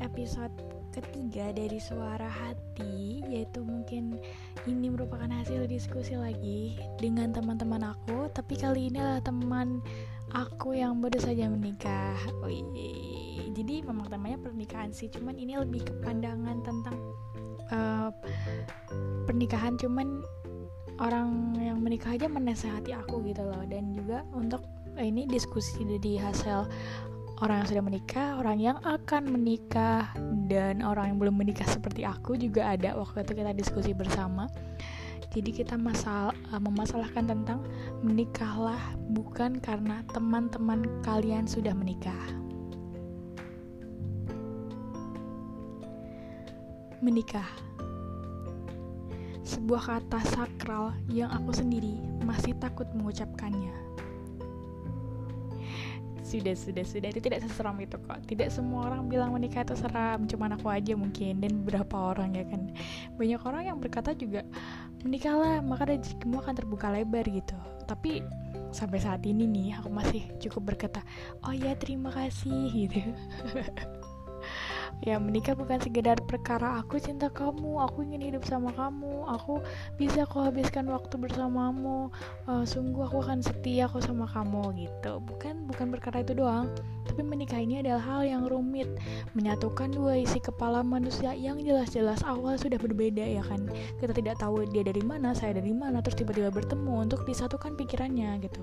episode ketiga dari Suara Hati Yaitu mungkin ini merupakan hasil diskusi lagi dengan teman-teman aku Tapi kali ini adalah teman aku yang baru saja menikah. Wih, Jadi memang temanya pernikahan sih Cuman ini lebih ke pandangan tentang uh, pernikahan Cuman orang yang menikah aja menasehati aku gitu loh. Dan juga untuk ini diskusi dari hasil orang yang sudah menikah, orang yang akan menikah, dan orang yang belum menikah seperti aku juga ada waktu itu kita diskusi bersama. Jadi kita masal uh, memasalahkan tentang menikahlah bukan karena teman-teman kalian sudah menikah. Menikah sebuah kata sakral yang aku sendiri masih takut mengucapkannya sudah sudah sudah. Itu tidak seseram itu kok. Tidak semua orang bilang menikah itu seram. Cuman aku aja mungkin. Dan beberapa orang ya kan. Banyak orang yang berkata juga menikahlah maka rezekimu akan terbuka lebar gitu. Tapi sampai saat ini nih aku masih cukup berkata oh ya terima kasih gitu ya menikah bukan sekedar perkara aku cinta kamu. Aku ingin hidup sama kamu. Aku bisa kok habiskan waktu bersamamu. Uh, sungguh aku akan setia kok sama kamu gitu. Bukan bukan perkara itu doang. Tapi menikah ini adalah hal yang rumit. Menyatukan dua isi kepala manusia yang jelas-jelas awal sudah berbeda ya kan? Kita tidak tahu dia dari mana saya dari mana terus tiba-tiba bertemu untuk disatukan pikirannya gitu.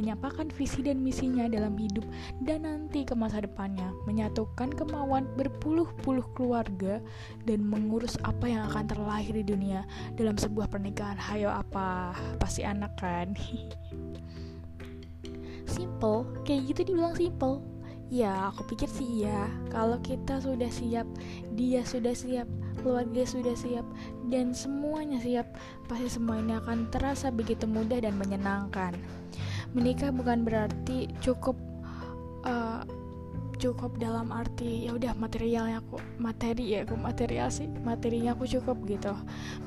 Menyapakan visi dan misinya dalam hidup dan nanti ke masa depannya. Menyatukan kemauan berpuluh berpuluh-puluh keluarga dan mengurus apa yang akan terlahir di dunia dalam sebuah pernikahan. Hayo apa? Pasti anak kan? simple, kayak gitu dibilang simple. Ya, aku pikir sih ya. Kalau kita sudah siap, dia sudah siap, keluarga sudah siap, dan semuanya siap, pasti semua ini akan terasa begitu mudah dan menyenangkan. Menikah bukan berarti cukup cukup dalam arti ya udah materialnya aku materi ya aku material sih materinya aku cukup gitu.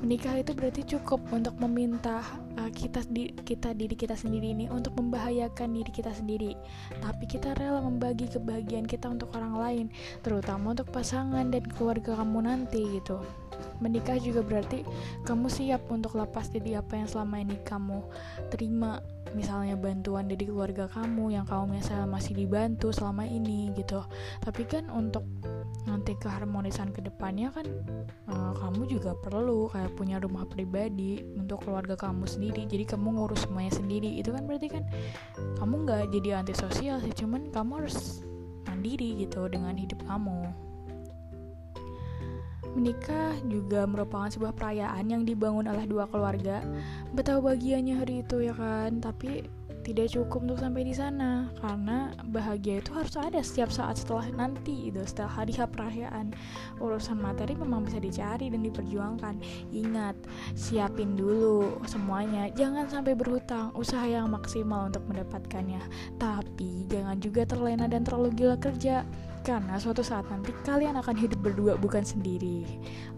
Menikah itu berarti cukup untuk meminta uh, kita di kita diri kita sendiri ini untuk membahayakan diri kita sendiri. Tapi kita rela membagi kebahagiaan kita untuk orang lain terutama untuk pasangan dan keluarga kamu nanti gitu menikah juga berarti kamu siap untuk lepas dari apa yang selama ini kamu terima. Misalnya bantuan dari keluarga kamu yang kamu misalnya masih dibantu selama ini gitu. Tapi kan untuk nanti keharmonisan ke depannya kan uh, kamu juga perlu kayak punya rumah pribadi untuk keluarga kamu sendiri. Jadi kamu ngurus semuanya sendiri. Itu kan berarti kan kamu nggak jadi antisosial sih. Cuman kamu harus mandiri gitu dengan hidup kamu Menikah juga merupakan sebuah perayaan yang dibangun oleh dua keluarga. Betapa bahagianya hari itu ya kan, tapi tidak cukup untuk sampai di sana karena bahagia itu harus ada setiap saat setelah nanti itu setelah hari perayaan. Urusan materi memang bisa dicari dan diperjuangkan. Ingat siapin dulu semuanya. Jangan sampai berhutang. Usaha yang maksimal untuk mendapatkannya. Tapi jangan juga terlena dan terlalu gila kerja karena suatu saat nanti kalian akan hidup berdua bukan sendiri.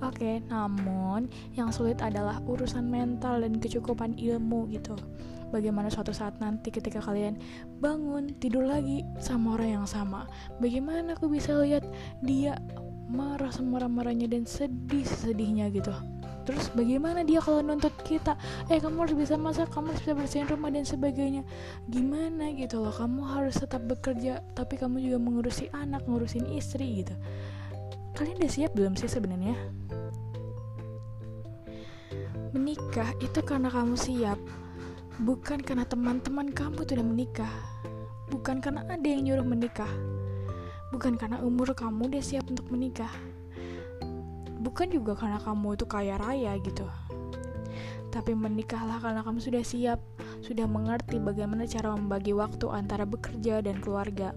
Oke, namun yang sulit adalah urusan mental dan kecukupan ilmu gitu. Bagaimana suatu saat nanti ketika kalian bangun tidur lagi sama orang yang sama, bagaimana aku bisa lihat dia marah semarah-marahnya dan sedih sedihnya gitu terus bagaimana dia kalau nuntut kita? Eh kamu harus bisa masak kamu harus bisa bersihin rumah dan sebagainya. Gimana gitu loh kamu harus tetap bekerja tapi kamu juga mengurusi anak ngurusin istri gitu. Kalian udah siap belum sih sebenarnya? Menikah itu karena kamu siap bukan karena teman-teman kamu sudah menikah. Bukan karena ada yang nyuruh menikah. Bukan karena umur kamu udah siap untuk menikah bukan juga karena kamu itu kaya raya gitu tapi menikahlah karena kamu sudah siap sudah mengerti bagaimana cara membagi waktu antara bekerja dan keluarga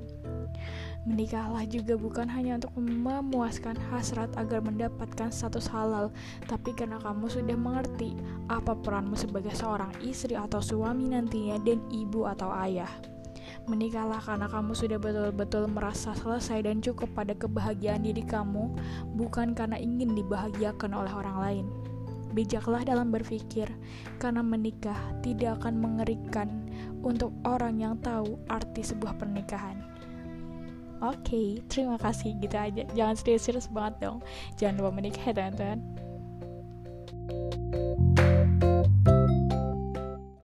Menikahlah juga bukan hanya untuk memuaskan hasrat agar mendapatkan status halal, tapi karena kamu sudah mengerti apa peranmu sebagai seorang istri atau suami nantinya dan ibu atau ayah. Menikahlah karena kamu sudah betul-betul merasa selesai dan cukup pada kebahagiaan diri kamu, bukan karena ingin dibahagiakan oleh orang lain. Bijaklah dalam berpikir, karena menikah tidak akan mengerikan untuk orang yang tahu arti sebuah pernikahan. oke okay, terima kasih gitu aja jangan serius-serius banget dong jangan lupa menikah ya teman-teman